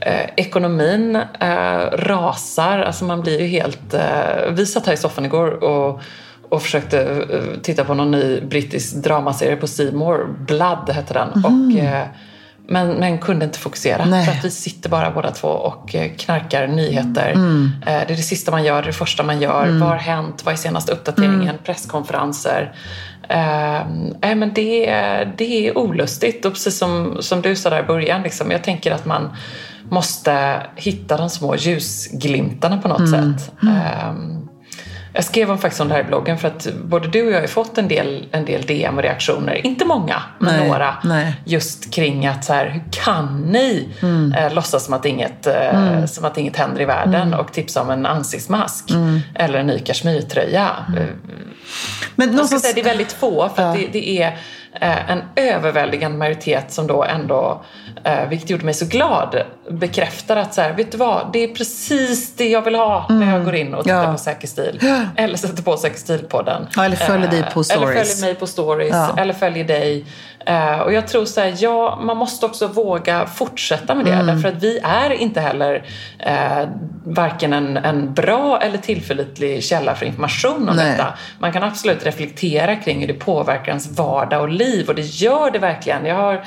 [SPEAKER 2] eh, ekonomin eh, rasar. Alltså man blir ju helt... Eh, vi satt här i soffan igår och och försökte eh, titta på någon ny brittisk dramaserie på More. Blood hette den. Och, eh, men, men kunde inte fokusera.
[SPEAKER 1] Nej.
[SPEAKER 2] För att vi sitter bara båda två och eh, knarkar nyheter. Eh, Det är det sista man gör, det första man gör. Vad har hänt? Vad är senaste uppdateringen? Presskonferenser. Eh, men det, är- det är olustigt. Och precis som, som du sa där i början, liksom, jag tänker att man måste hitta de små ljusglimtarna på något sätt. Eh, jag skrev om faktiskt om det här i bloggen för att både du och jag har fått en del, en del DM och reaktioner. Inte många, men
[SPEAKER 1] Nej,
[SPEAKER 2] några.
[SPEAKER 1] nej.
[SPEAKER 2] Just kring att så här, hur kan ni eh, låtsas som att, inget, eh, som att inget händer i världen och tipsa om en ansiktsmask eller en ny kashmirtröja. Eh,
[SPEAKER 1] Men
[SPEAKER 2] jag ska
[SPEAKER 1] någonstans,
[SPEAKER 2] säga det är väldigt få för att det, det är en överväldigande majoritet som då ändå, eh, vilket gjorde mig så glad, bekräftar att så här, vet du vad, det är precis det jag vill ha när jag går in och tittar
[SPEAKER 1] Mm. Ja.
[SPEAKER 2] på Säker stil. Eller sätter på Säker stil-podden.
[SPEAKER 1] Ja, eller följer dig på
[SPEAKER 2] Eh, Eller
[SPEAKER 1] stories.
[SPEAKER 2] följer mig på stories.
[SPEAKER 1] Ja.
[SPEAKER 2] Eller följer dig. Eh, och jag tror så här, ja, man måste också våga fortsätta med det.
[SPEAKER 1] Mm.
[SPEAKER 2] Därför att vi är inte heller eh, varken en, en bra eller tillförlitlig källa för information om
[SPEAKER 1] Nej.
[SPEAKER 2] detta. Man kan absolut reflektera kring hur det påverkar ens vardag och liv och det gör det verkligen. Jag har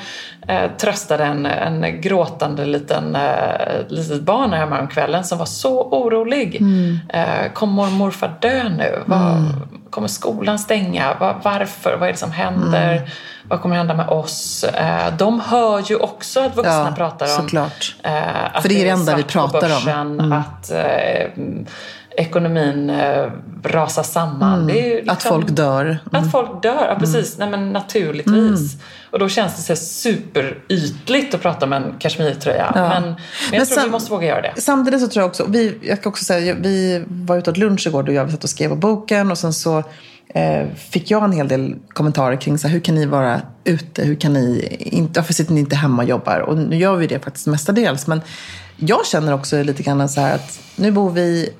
[SPEAKER 2] eh, tröstat en, en gråtande liten, eh, litet barn här hemma om kvällen som var så orolig. Eh, kommer mormor och morfar dö nu? Vad, Kommer skolan stänga? Vad, varför? Vad är det som händer? Vad kommer hända med oss? Eh, de hör ju också att vuxna
[SPEAKER 1] Ja,
[SPEAKER 2] pratar om
[SPEAKER 1] såklart.
[SPEAKER 2] Eh, att
[SPEAKER 1] För det är det enda vi pratar om.
[SPEAKER 2] börsen, Att eh, ekonomin eh, rasar samman. Ju liksom,
[SPEAKER 1] att folk dör.
[SPEAKER 2] Att folk dör, ja, precis. Nej, men naturligtvis. Och då känns det så superytligt att prata om en kashmirtröja. Men, men jag
[SPEAKER 1] Men
[SPEAKER 2] tror
[SPEAKER 1] sam-
[SPEAKER 2] vi måste våga göra det.
[SPEAKER 1] Samtidigt så tror jag också, vi, jag ska också säga, vi var ute åt lunch igår då jag satt och skrev på boken och sen så eh, fick jag en hel del kommentarer kring så här, hur kan ni vara ute, hur kan ni inte, varför sitter ni inte hemma och jobbar? Och nu gör vi det faktiskt mestadels, men jag känner också lite grann så här att nu bor vi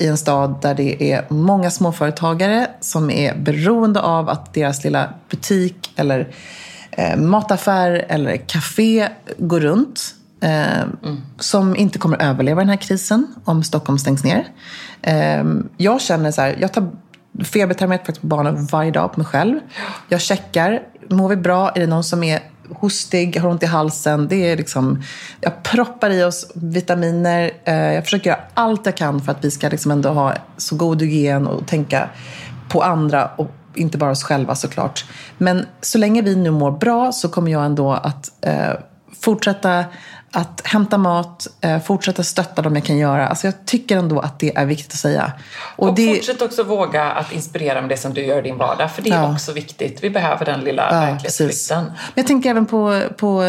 [SPEAKER 1] i en stad där det är många småföretagare som är beroende av att deras lilla butik eller eh, mataffär eller café går runt. Eh, Som inte kommer överleva den här krisen om Stockholm stängs ner. Eh, jag känner så här, jag tar febertermometer på barnen varje dag på mig själv. Jag checkar, mår vi bra? Är det någon som är hostig, har ont i halsen? Det är liksom, jag proppar i oss vitaminer. Eh, jag försöker göra allt jag kan för att vi ska liksom ändå ha så god hygien och tänka på andra och inte bara oss själva såklart. Men så länge vi nu mår bra så kommer jag ändå att eh, fortsätta att hämta mat, eh, fortsätta stötta dem jag kan göra. Alltså jag tycker ändå att det är viktigt att säga.
[SPEAKER 2] Och,
[SPEAKER 1] det,
[SPEAKER 2] fortsätt också våga att inspirera med det som du gör i din vardag. För det är
[SPEAKER 1] Ja.
[SPEAKER 2] också viktigt. Vi behöver den lilla
[SPEAKER 1] Ja,
[SPEAKER 2] verklighetsflykten.
[SPEAKER 1] Men jag tänker även på, på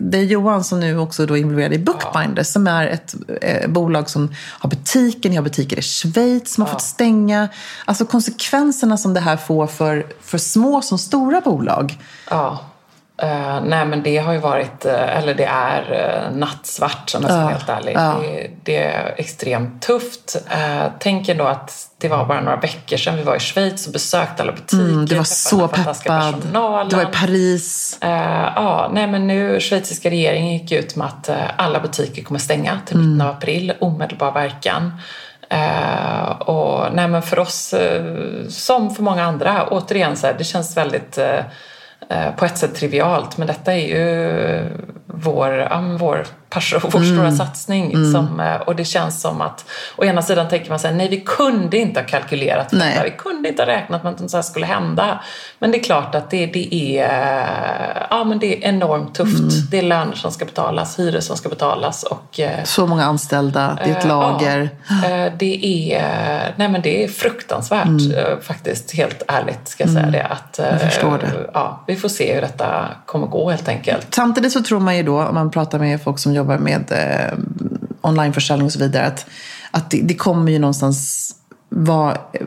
[SPEAKER 1] det är Johan som nu också då är involverad i Bookbinders som är ett eh, bolag som har butiker, ni har butiker i Schweiz som har fått stänga. Alltså konsekvenserna som det här får för, för små som stora bolag.
[SPEAKER 2] Ja. Eh, nej men det har ju varit, eh, eller det är uh, nattsvart om jag ska vara helt ärlig. Det, det är extremt tufft. Uh, tänk ändå att det var bara några veckor sedan vi var i Schweiz och besökte alla butiker.
[SPEAKER 1] Mm, du var så peppad.
[SPEAKER 2] personalen.
[SPEAKER 1] Du var i Paris.
[SPEAKER 2] Ja, nej men nu schweiziska regeringen gick ut med att alla butiker kommer stänga till mitten av april, omedelbar verkan. Eh, och nej men för oss, som för många andra, återigen så här, det känns väldigt Eh, på ett sätt trivialt, men detta är ju vår, vår passion, vår stora satsning. Som, eh, och det känns som att å ena sidan tänker man så här, nej vi kunde inte ha kalkylerat för
[SPEAKER 1] Nej.
[SPEAKER 2] detta. Vi kunde inte ha räknat med att något så här skulle hända. Men det är klart att det, det, är, ja, men det är enormt tufft. Det är löner som ska betalas, hyror som ska betalas och eh,
[SPEAKER 1] Så många anställda, det är ett
[SPEAKER 2] Eh,
[SPEAKER 1] lager.
[SPEAKER 2] Ja, Eh, det, är, nej men det är fruktansvärt eh, faktiskt, helt ärligt ska jag säga det. Att,
[SPEAKER 1] Mm. Jag
[SPEAKER 2] eh,
[SPEAKER 1] förstår det.
[SPEAKER 2] Ja, vi får se hur detta kommer gå helt enkelt.
[SPEAKER 1] Samtidigt så tror man ju då, om man pratar med folk som jobbar med eh, onlineförsäljning och så vidare, att, att det, det kommer ju någonstans vara eh,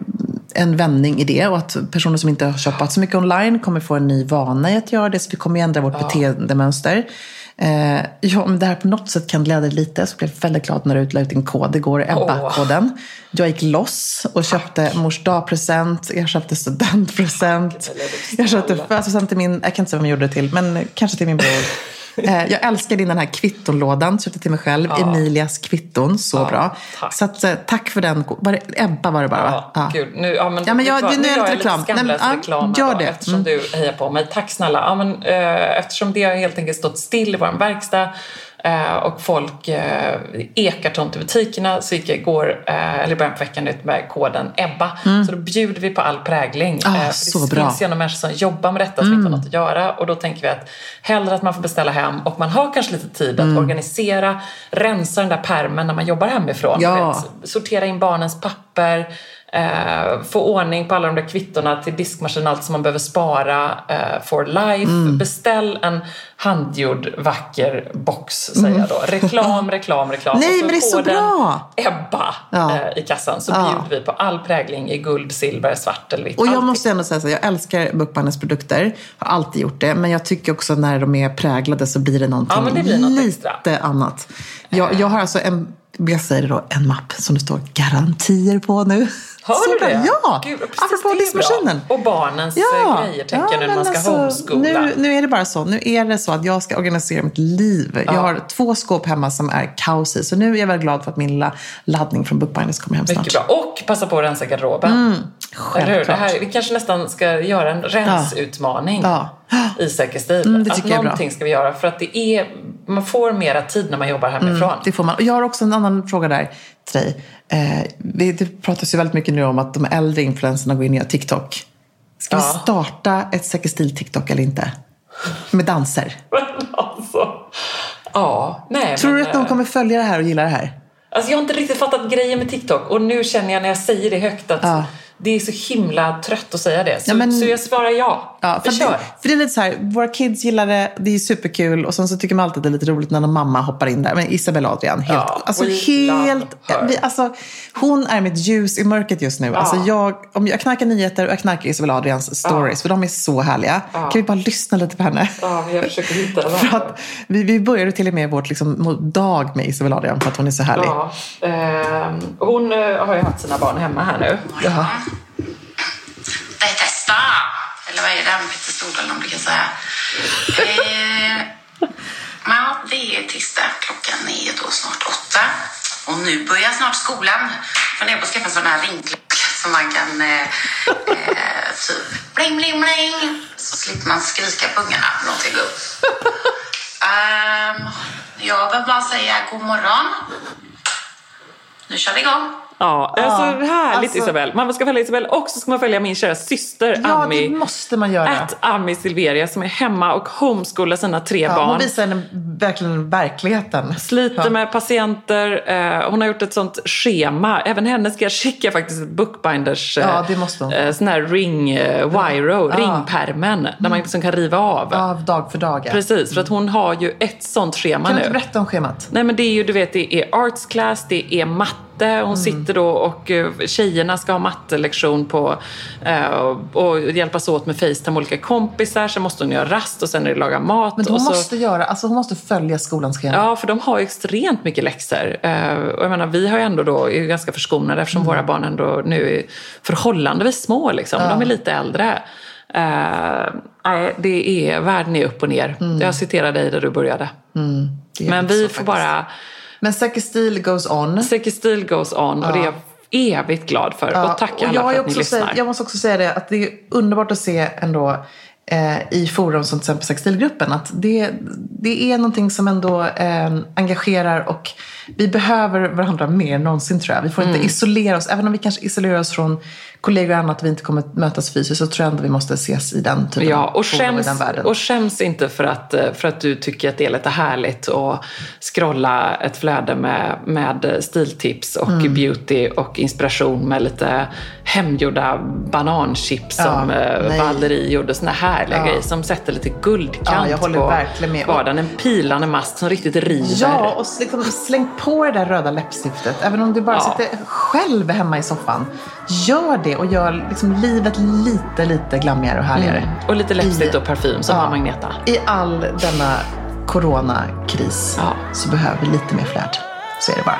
[SPEAKER 1] en vändning i det och att personer som inte har shoppat så mycket online kommer få en ny vana i att göra det. Så vi kommer ju ändra vårt beteendemönster. Eh, ja, men det här på något sätt kan glädja dig lite. Så blev jag väldigt glad när du utlade ut din kod igår, Ebba-koden. Jag gick loss och köpte mors dagpresent, jag köpte studentpresent. Jag köpte födelsedagspresent till min, jag kan inte säga vem jag gjorde det till, men kanske till min bror. Eh, Jag älskar din den här kvittonlådan, köpte till mig själv. Emilias kvitton, så bra.
[SPEAKER 2] tack.
[SPEAKER 1] Så att, eh, tack för den. Var det, Ebba var det bara va?
[SPEAKER 2] Ja, Gud, nu, ja, men,
[SPEAKER 1] Ja, men jag-
[SPEAKER 2] vad?
[SPEAKER 1] nu är lite
[SPEAKER 2] jag
[SPEAKER 1] reklam.
[SPEAKER 2] lite skamlös
[SPEAKER 1] Nej, men, ja,
[SPEAKER 2] reklam
[SPEAKER 1] gör
[SPEAKER 2] då,
[SPEAKER 1] det.
[SPEAKER 2] Eftersom
[SPEAKER 1] Mm.
[SPEAKER 2] du hejar på mig. Tack snälla. Ja, men, eh, eftersom det har helt enkelt stått still i vår verkstad och folk eh, ekar tomt i butikerna så gick jag igår, eh, eller i början på veckan, ut med koden EBBA. Så då bjuder vi på all prägling.
[SPEAKER 1] Ah,
[SPEAKER 2] Eh, för
[SPEAKER 1] så
[SPEAKER 2] det
[SPEAKER 1] bra. Mm.
[SPEAKER 2] finns ju ändå människor som jobbar med detta som inte har något att göra och då tänker vi att hellre att man får beställa hem och man har kanske lite tid
[SPEAKER 1] Mm.
[SPEAKER 2] att organisera, rensa den där pärmen när man jobbar hemifrån.
[SPEAKER 1] Ja.
[SPEAKER 2] Sortera in barnens papper, eh, få ordning på alla de där kvittorna till diskmaskin, allt som man behöver spara eh, for life.
[SPEAKER 1] Mm.
[SPEAKER 2] Beställ en handgjord vacker box, säger jag då. Reklam, reklam, reklam.
[SPEAKER 1] Mm. Nej, men det är så bra!
[SPEAKER 2] Ebba
[SPEAKER 1] Ja.
[SPEAKER 2] eh, i kassan så
[SPEAKER 1] Ja.
[SPEAKER 2] bjuder vi på all prägling i guld, silver, svart eller vitt.
[SPEAKER 1] Och jag
[SPEAKER 2] Allting.
[SPEAKER 1] måste ändå säga så jag älskar Bookbinders produkter. Har alltid gjort det. Men jag tycker också när de är präglade så blir det någonting
[SPEAKER 2] Ja, det blir något
[SPEAKER 1] lite
[SPEAKER 2] extra.
[SPEAKER 1] annat. Jag, jag har alltså en, jag säger det då, en mapp som det står garantier på nu.
[SPEAKER 2] Har
[SPEAKER 1] Så
[SPEAKER 2] du
[SPEAKER 1] bra.
[SPEAKER 2] det?
[SPEAKER 1] Ja!
[SPEAKER 2] Gud, precis,
[SPEAKER 1] Apropå diskmaskinen.
[SPEAKER 2] Och barnens eh, grejer tänker jag nu när man ska homeschoola.
[SPEAKER 1] Nu, nu är det bara så. Nu är det så att jag ska organisera mitt liv. Jag har två skåp hemma som är kaos i. Så nu är jag väldigt glad för att min lilla laddning från Bookbinders kommer hem snart.
[SPEAKER 2] Mycket bra. Och passa på att rensa garderoben. Eller hur? Det
[SPEAKER 1] självklart.
[SPEAKER 2] här, vi kanske nästan ska göra en rensutmaning
[SPEAKER 1] Ja.
[SPEAKER 2] i Säker stil.
[SPEAKER 1] Mm, det
[SPEAKER 2] att
[SPEAKER 1] jag är bra.
[SPEAKER 2] någonting ska vi göra för att det är, man får mera tid när man jobbar hemifrån.
[SPEAKER 1] Det får man. Och jag har också en annan fråga där till dig. Eh, vi- det pratas ju väldigt mycket nu om att de äldre influencerna går in och gör TikTok. Ska vi
[SPEAKER 2] Ja.
[SPEAKER 1] starta ett Säker stil-TikTok eller inte? Med danser.
[SPEAKER 2] alltså, ja, nej
[SPEAKER 1] Tror
[SPEAKER 2] men,
[SPEAKER 1] du att de
[SPEAKER 2] eh,
[SPEAKER 1] kommer följa det här och gilla det här?
[SPEAKER 2] Alltså jag har inte riktigt fattat grejen med TikTok och nu känner jag när jag säger det högt att
[SPEAKER 1] Ja.
[SPEAKER 2] Det är så himla trött att säga det. Så,
[SPEAKER 1] Ja, men-
[SPEAKER 2] så jag svarar ja.
[SPEAKER 1] Ja, för,
[SPEAKER 2] vi kör.
[SPEAKER 1] det, för det är lite så här, våra kids gillar det, det är superkul och sen så tycker man alltid att det är lite roligt när någon mamma hoppar in där. Men Isabella Adrian, helt,
[SPEAKER 2] Ja,
[SPEAKER 1] alltså helt, vi, alltså, hon är mitt ljus i mörkret just nu. Alltså jag, om jag knarkar nyheter och jag knarkar Isabella Adrians stories, för de är så härliga. Kan vi bara lyssna lite på henne?
[SPEAKER 2] Ja, men jag försöker hitta den.
[SPEAKER 1] För att vi, vi började till och med vårt liksom, dag med Isabella Adrian för att hon är så härlig.
[SPEAKER 2] Ja, ehm, hon eh, har ju haft sina barn hemma här nu.
[SPEAKER 1] Ja.
[SPEAKER 5] Eller vad är det? Petter Stordalen brukar säga. Eh, ja, det är tisdag. Klockan är då snart åtta. Och nu börjar snart skolan. Funderar på att skaffa en sån här ringklocka som man kan eh, eh, typ bling, bling, bling. Så slipper man skrika på ungarna när de ska gå upp. Um, jag vill bara säga god morgon. Nu kör vi igång.
[SPEAKER 2] Ja, alltså härligt
[SPEAKER 1] alltså-
[SPEAKER 2] Isabel. Man ska följa Isabel och så ska man följa min kära syster
[SPEAKER 1] Ja,
[SPEAKER 2] Ami.
[SPEAKER 1] det måste man göra.
[SPEAKER 2] Att Ami Silveria som är hemma och homeschoolar sina tre
[SPEAKER 1] Ja,
[SPEAKER 2] barn.
[SPEAKER 1] hon visar henne verkligen verkligheten.
[SPEAKER 2] Sliter
[SPEAKER 1] Ja.
[SPEAKER 2] med patienter. Eh, hon har gjort ett sånt schema. Även henne ska jag skicka faktiskt bookbinders eh,
[SPEAKER 1] Ja, det måste hon.
[SPEAKER 2] eh, sån här ring, eh, wiro, ringpermen. Där man liksom kan riva av.
[SPEAKER 1] Av dag för dag. ja.
[SPEAKER 2] Precis, för att hon har ju ett sånt schema
[SPEAKER 1] Kan du
[SPEAKER 2] nu.
[SPEAKER 1] inte berätta om schemat?
[SPEAKER 2] Nej men det är ju, du vet, det är arts class, det är matte.
[SPEAKER 1] Mm.
[SPEAKER 2] Hon sitter då och eh, tjejerna ska ha mattelektion på eh, och, hjälpas åt med Facetime olika kompisar. Sen måste hon göra rast och sen är det laga mat.
[SPEAKER 1] Men hon
[SPEAKER 2] så,
[SPEAKER 1] måste göra, alltså hon måste följa skolans schema.
[SPEAKER 2] Ja, för de har ju extremt mycket läxor. Eh, och jag menar, vi har ju ändå då, är ganska förskonade eftersom
[SPEAKER 1] Mm.
[SPEAKER 2] våra barn ändå nu är förhållandevis små. Liksom. De är lite äldre. Nej, det är, världen är upp och ner. Jag citerar dig där du började.
[SPEAKER 1] Mm.
[SPEAKER 2] Men vi får
[SPEAKER 1] faktiskt.
[SPEAKER 2] bara...
[SPEAKER 1] Men Säker stil goes on.
[SPEAKER 2] Säker stil goes on och det är jag evigt glad för.
[SPEAKER 1] Ja,
[SPEAKER 2] och tack
[SPEAKER 1] och
[SPEAKER 2] alla
[SPEAKER 1] jag,
[SPEAKER 2] för att ni lyssnar.
[SPEAKER 1] säga, jag måste också säga det att det är underbart att se ändå eh, i forum som till exempel Sextilgruppen. Att det, det är någonting som ändå eh, engagerar och vi behöver varandra mer än någonsin tror jag. Vi får inte
[SPEAKER 2] Mm.
[SPEAKER 1] isolera oss. Även om vi kanske isolerar oss från kollegor och annat vi inte kommer mötas fysiskt så tror jag ändå vi måste ses i den typen
[SPEAKER 2] Ja,
[SPEAKER 1] av
[SPEAKER 2] och skäms,
[SPEAKER 1] världen.
[SPEAKER 2] och skäms inte för att, eh, för att du tycker att det är lite härligt att scrolla ett flöde med, med stiltips och
[SPEAKER 1] Mm.
[SPEAKER 2] beauty och inspiration med lite hemgjorda bananchips
[SPEAKER 1] Ja,
[SPEAKER 2] som eh,
[SPEAKER 1] nej.
[SPEAKER 2] Valerie gjorde. Såna härliga
[SPEAKER 1] Ja.
[SPEAKER 2] grejer som sätter lite guldkant
[SPEAKER 1] Ja, jag håller
[SPEAKER 2] på
[SPEAKER 1] verkligen med.
[SPEAKER 2] vardagen. En pilande mast som riktigt river.
[SPEAKER 1] Ja, och liksom släng på det där röda läppstiftet. Även om du bara sitter själv hemma i soffan. Gör det och gör liksom livet lite, lite glammigare och härligare.
[SPEAKER 2] Mm. Och lite läppstift och parfym som
[SPEAKER 1] Ja.
[SPEAKER 2] har Magneta.
[SPEAKER 1] I all denna coronakris
[SPEAKER 2] Ja.
[SPEAKER 1] så behöver vi lite mer flärd. Så är det bara.